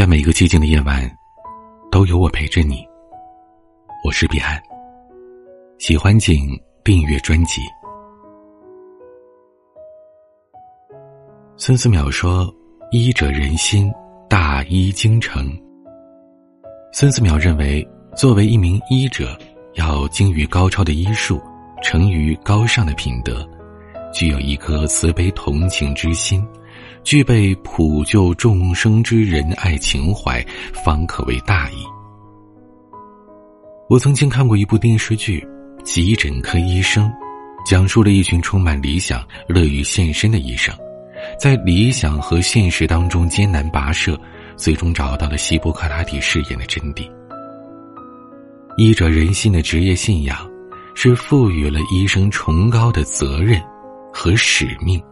在每个寂静的夜晚，都有我陪着你。我是彼岸。喜欢请订阅专辑。孙思邈说：“医者仁心，大医精诚。”孙思邈认为，作为一名医者，要精于高超的医术，成于高尚的品德，具有一颗慈悲同情之心。具备普救众生之仁爱情怀，方可为大义。我曾经看过一部电视剧《急诊科医生》，讲述了一群充满理想、乐于献身的医生，在理想和现实当中艰难跋涉，最终找到了希波克拉底誓言的真谛。医者仁心的职业信仰，是赋予了医生崇高的责任和使命。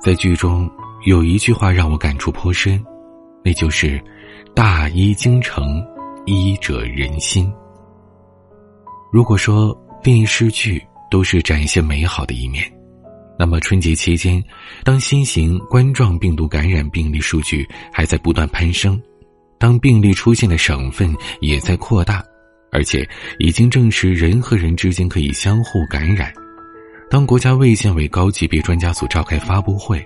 在剧中有一句话让我感触颇深，那就是“大医精诚，医者仁心”。如果说电视剧都是展现美好的一面，那么春节期间，当新型冠状病毒感染病例数据还在不断攀升，当病例出现的省份也在扩大，而且已经证实人和人之间可以相互感染。当国家卫健委高级别专家组召开发布会，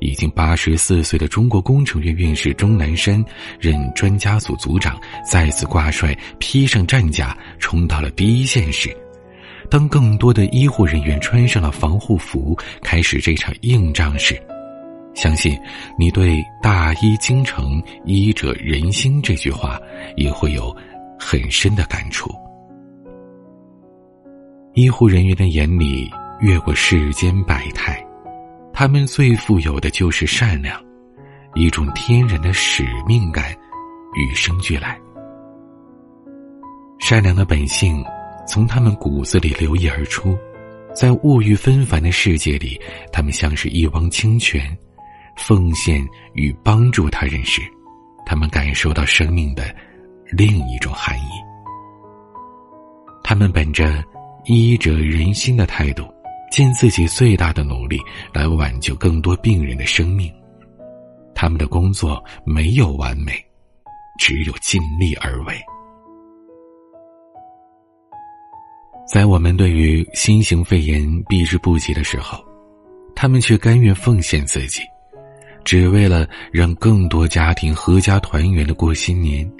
已经八十四岁的中国工程院院士钟南山任专家组组长，再次挂帅披上战甲，冲到了第一线时，当更多的医护人员穿上了防护服，开始这场硬仗时，相信你对“大医精诚，医者仁心”这句话也会有很深的感触。医护人员的眼里。越过世间百态，他们最富有的就是善良，一种天然的使命感与生俱来。善良的本性从他们骨子里流溢而出，在物欲纷繁的世界里，他们像是一汪清泉。奉献与帮助他人时，他们感受到生命的另一种含义。他们本着医者仁心的态度。尽自己最大的努力来挽救更多病人的生命，他们的工作没有完美，只有尽力而为。在我们对于新型肺炎避之不及的时候，他们却甘愿奉献自己，只为了让更多家庭阖家团圆的过新年，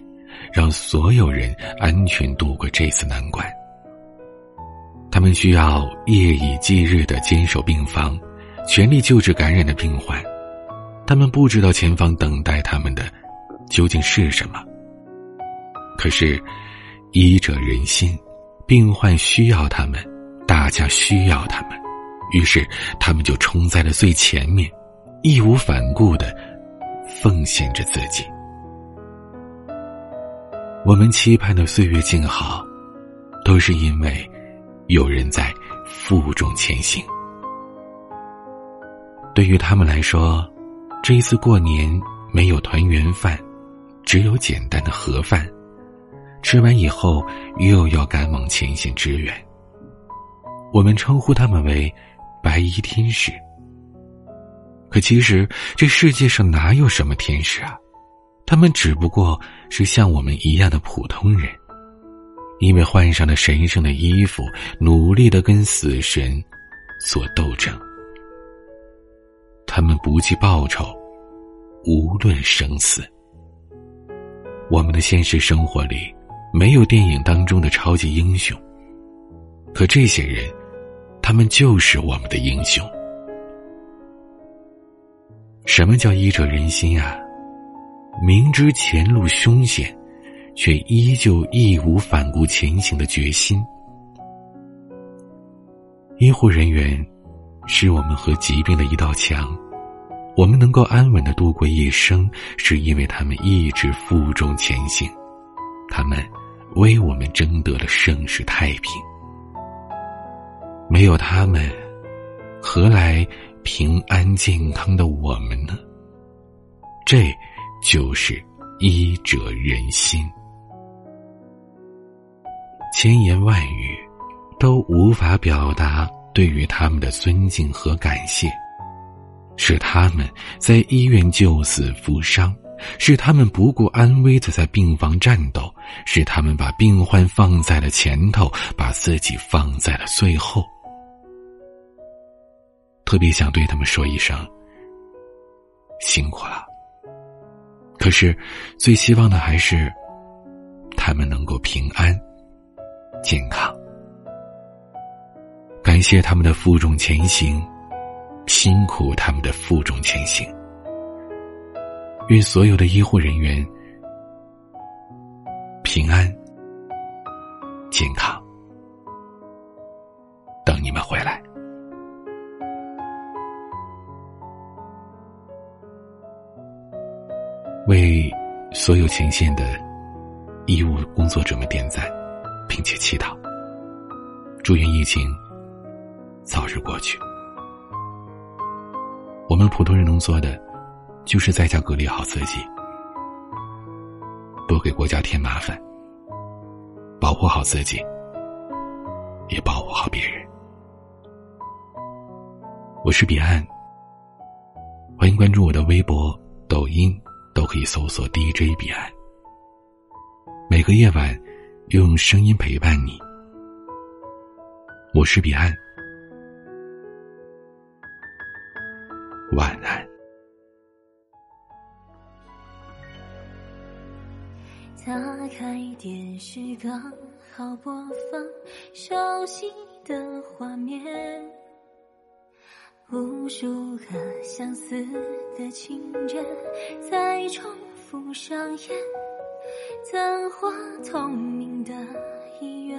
让所有人安全度过这次难关。他们需要夜以继日的坚守病房，全力救治感染的病患。他们不知道前方等待他们的究竟是什么。可是，医者仁心，病患需要他们，大家需要他们，于是他们就冲在了最前面，义无反顾的奉献着自己。我们期盼的岁月静好，都是因为。有人在负重前行。对于他们来说，这一次过年没有团圆饭，只有简单的盒饭。吃完以后，又要赶往前线支援。我们称呼他们为“白衣天使”。可其实，这世界上哪有什么天使啊？他们只不过是像我们一样的普通人。因为换上了神圣的衣服，努力的跟死神做斗争。他们不计报酬，无论生死。我们的现实生活里没有电影当中的超级英雄，可这些人，他们就是我们的英雄。什么叫医者仁心啊？明知前路凶险。却依旧义无反顾前行的决心。医护人员是我们和疾病的一道墙，我们能够安稳的度过一生，是因为他们一直负重前行，他们为我们争得了盛世太平。没有他们，何来平安健康的我们呢？这，就是医者仁心。千言万语，都无法表达对于他们的尊敬和感谢。是他们在医院救死扶伤，是他们不顾安危的在病房战斗，是他们把病患放在了前头，把自己放在了最后。特别想对他们说一声辛苦了。可是，最希望的还是他们能够平安、健康。感谢他们的负重前行，辛苦他们的负重前行。愿所有的医护人员平安、健康，等你们回来。为所有前线的医务工作者们点赞，并且祈祷，祝愿疫情早日过去。我们普通人能做的，就是在家隔离好自己，不给国家添麻烦，保护好自己，也保护好别人。我是彼岸，欢迎关注我的微博、抖音。都可以搜索 DJ 彼岸，每个夜晚用声音陪伴你。我是彼岸，晚安。打开电视，刚好播放熟悉的画面。无数个相似的情节在重复上演，灯火通明的医院，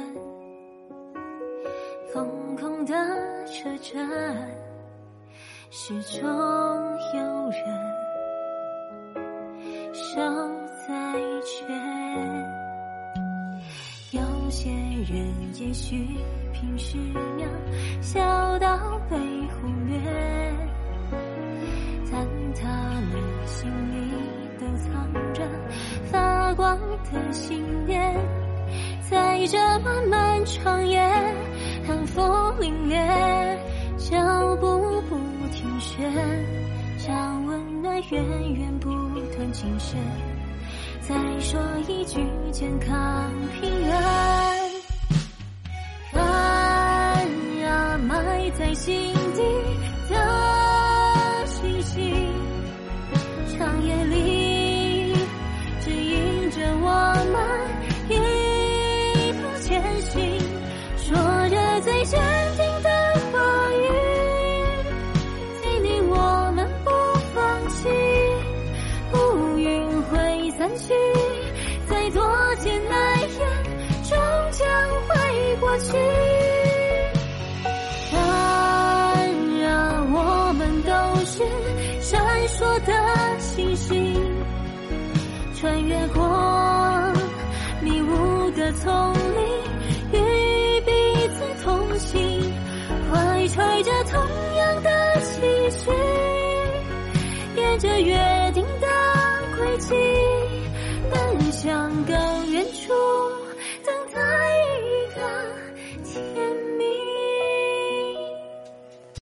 空空的车站，始终有人守在圈。有些人也许平时渺小到被忽略，但他们心里都藏着发光的信念。这漫漫长夜，寒风凛冽，脚步不停歇，将温暖源源不断倾泻。再说一句健康平安，烁的星星，穿越过迷雾的丛林，与彼此同行，怀揣着同样的期许，沿着约定的轨迹，奔向更远。